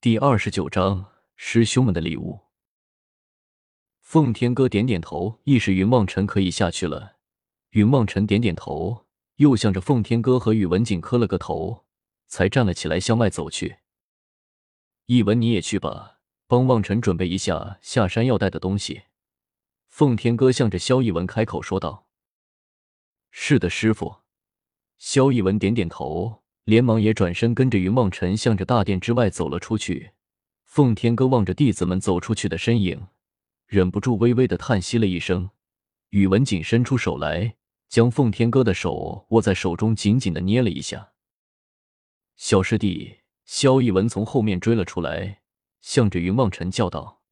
第二十九章师兄们的礼物。奉天哥点点头，意识云望尘可以下去了。云望尘点点头，又向着奉天哥和宇文景磕了个头，才站了起来，向外走去。一文，你也去吧，帮望尘准备一下下山要带的东西。奉天哥向着萧逸文开口说道：“是的，师傅。”萧逸文点点头。连忙也转身跟着云梦尘向着大殿之外走了出去。奉天哥望着弟子们走出去的身影，忍不住微微的叹息了一声。宇文景伸出手来，将奉天哥的手握在手中，紧紧的捏了一下。小师弟萧逸文从后面追了出来，向着云梦尘叫道：“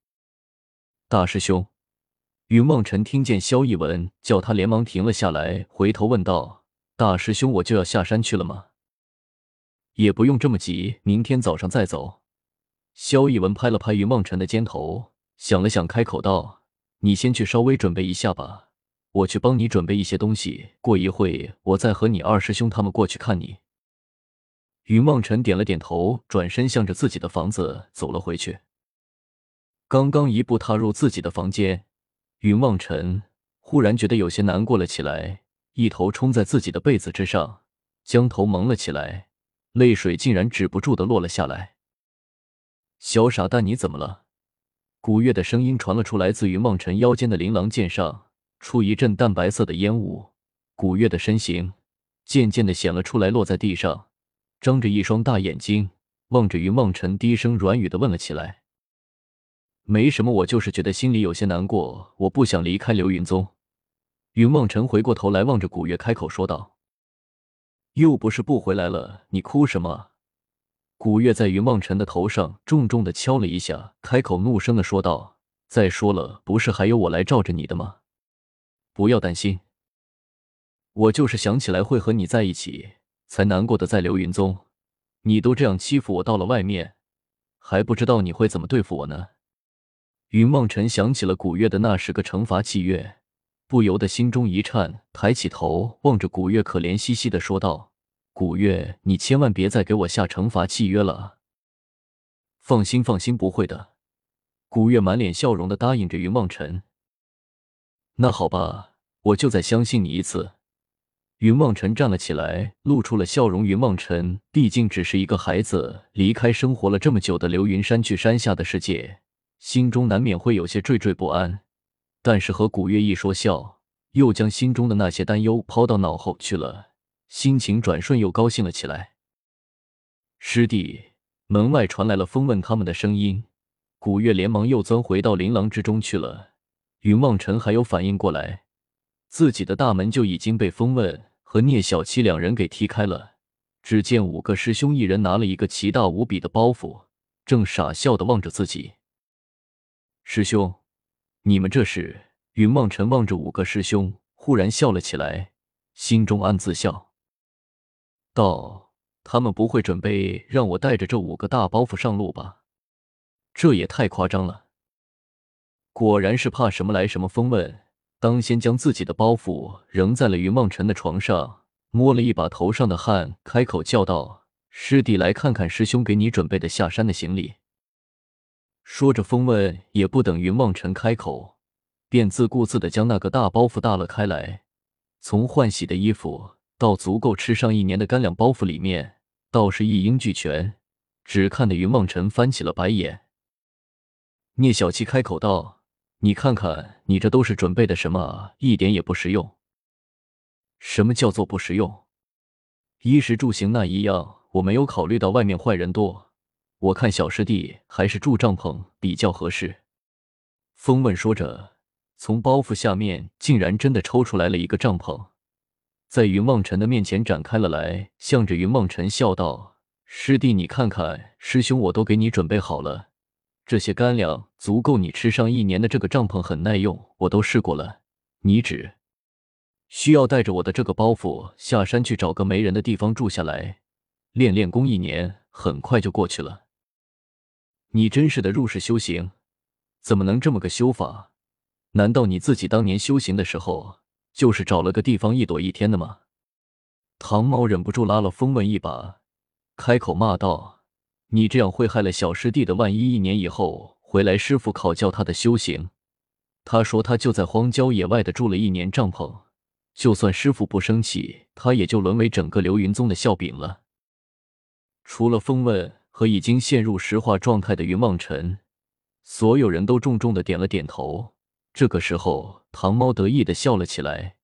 大师兄！”云梦尘听见萧逸文叫他，连忙停了下来，回头问道：“大师兄，我就要下山去了吗？”也不用这么急，明天早上再走。萧逸文拍了拍云梦辰的肩头，想了想，开口道：“你先去稍微准备一下吧，我去帮你准备一些东西。过一会我再和你二师兄他们过去看你。”云梦辰点了点头，转身向着自己的房子走了回去。刚刚一步踏入自己的房间，云梦辰忽然觉得有些难过了起来，一头冲在自己的被子之上，将头蒙了起来。泪水竟然止不住的落了下来。小傻蛋，你怎么了？古月的声音传了出来，自云梦辰腰间的琳琅剑上出一阵淡白色的烟雾。古月的身形渐渐的显了出来，落在地上，张着一双大眼睛望着云梦辰，低声软语的问了起来：“没什么，我就是觉得心里有些难过，我不想离开流云宗。”云梦辰回过头来望着古月，开口说道。又不是不回来了，你哭什么？古月在云梦辰的头上重重的敲了一下，开口怒声的说道：“再说了，不是还有我来罩着你的吗？不要担心，我就是想起来会和你在一起，才难过的在流云宗。你都这样欺负我，到了外面，还不知道你会怎么对付我呢？”云梦辰想起了古月的那十个惩罚契约。不由得心中一颤，抬起头望着古月，可怜兮兮的说道：“古月，你千万别再给我下惩罚契约了。”放心，放心，不会的。古月满脸笑容的答应着云梦尘。那好吧，我就再相信你一次。云梦尘站了起来，露出了笑容。云梦尘毕竟只是一个孩子，离开生活了这么久的流云山，去山下的世界，心中难免会有些惴惴不安。但是和古月一说笑，又将心中的那些担忧抛到脑后去了，心情转瞬又高兴了起来。师弟，门外传来了风问他们的声音，古月连忙又钻回到琳琅之中去了。云望尘还有反应过来，自己的大门就已经被风问和聂小七两人给踢开了。只见五个师兄一人拿了一个奇大无比的包袱，正傻笑的望着自己。师兄。你们这是？云望尘望着五个师兄，忽然笑了起来，心中暗自笑，道：“他们不会准备让我带着这五个大包袱上路吧？这也太夸张了。果然是怕什么来什么。”风问当先将自己的包袱扔在了云望尘的床上，摸了一把头上的汗，开口叫道：“师弟，来看看师兄给你准备的下山的行李。”说着，风问也不等云望尘开口，便自顾自的将那个大包袱打了开来。从换洗的衣服到足够吃上一年的干粮，包袱里面倒是一应俱全，只看得云望尘翻起了白眼。聂小七开口道：“你看看，你这都是准备的什么？一点也不实用。什么叫做不实用？衣食住行那一样，我没有考虑到外面坏人多。”我看小师弟还是住帐篷比较合适。风问说着，从包袱下面竟然真的抽出来了一个帐篷，在云望尘的面前展开了来，向着云望尘笑道：“师弟，你看看，师兄我都给你准备好了，这些干粮足够你吃上一年的。这个帐篷很耐用，我都试过了。你只需要带着我的这个包袱下山去找个没人的地方住下来，练练功，一年很快就过去了。”你真是的入世修行，怎么能这么个修法？难道你自己当年修行的时候，就是找了个地方一躲一天的吗？唐某忍不住拉了风问一把，开口骂道：“你这样会害了小师弟的。万一一年以后回来，师傅考教他的修行，他说他就在荒郊野外的住了一年帐篷，就算师傅不生气，他也就沦为整个流云宗的笑柄了。除了风问和已经陷入石化状态的云望尘，所有人都重重的点了点头。这个时候，唐猫得意的笑了起来，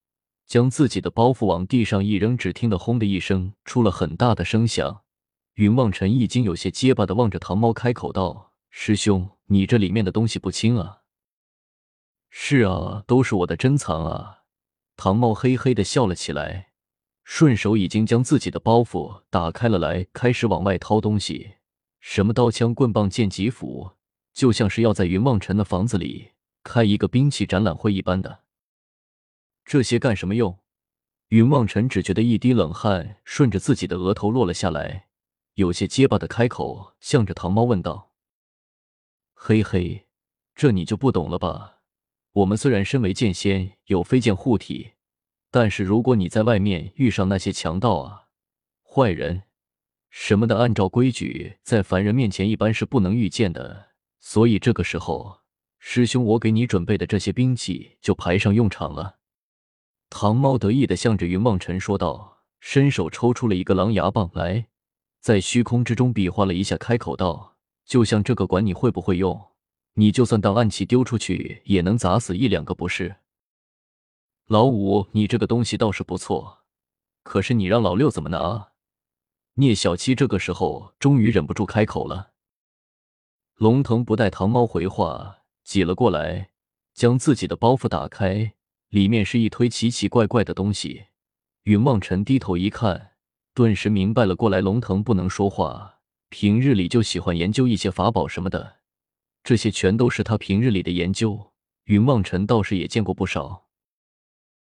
将自己的包袱往地上一扔，只听得“轰”的一声，出了很大的声响。云望尘已经有些结巴的望着唐猫，开口道：“师兄，你这里面的东西不轻啊。”“是啊，都是我的珍藏啊。”唐猫嘿嘿的笑了起来。顺手已经将自己的包袱打开了来，开始往外掏东西，什么刀枪棍棒剑戟斧，就像是要在云望尘的房子里开一个兵器展览会一般的。这些干什么用？云望尘只觉得一滴冷汗顺着自己的额头落了下来，有些结巴的开口，向着唐猫问道：“嘿嘿，这你就不懂了吧？我们虽然身为剑仙，有飞剑护体。”但是如果你在外面遇上那些强盗啊、坏人什么的，按照规矩，在凡人面前一般是不能遇见的。所以这个时候，师兄我给你准备的这些兵器就派上用场了。唐猫得意的向着云望尘说道，伸手抽出了一个狼牙棒来，在虚空之中比划了一下，开口道：“就像这个，管你会不会用，你就算当暗器丢出去，也能砸死一两个，不是？”老五，你这个东西倒是不错，可是你让老六怎么拿？聂小七这个时候终于忍不住开口了。龙腾不待唐猫回话，挤了过来，将自己的包袱打开，里面是一堆奇奇怪怪的东西。云望尘低头一看，顿时明白了过来。龙腾不能说话，平日里就喜欢研究一些法宝什么的，这些全都是他平日里的研究。云望尘倒是也见过不少。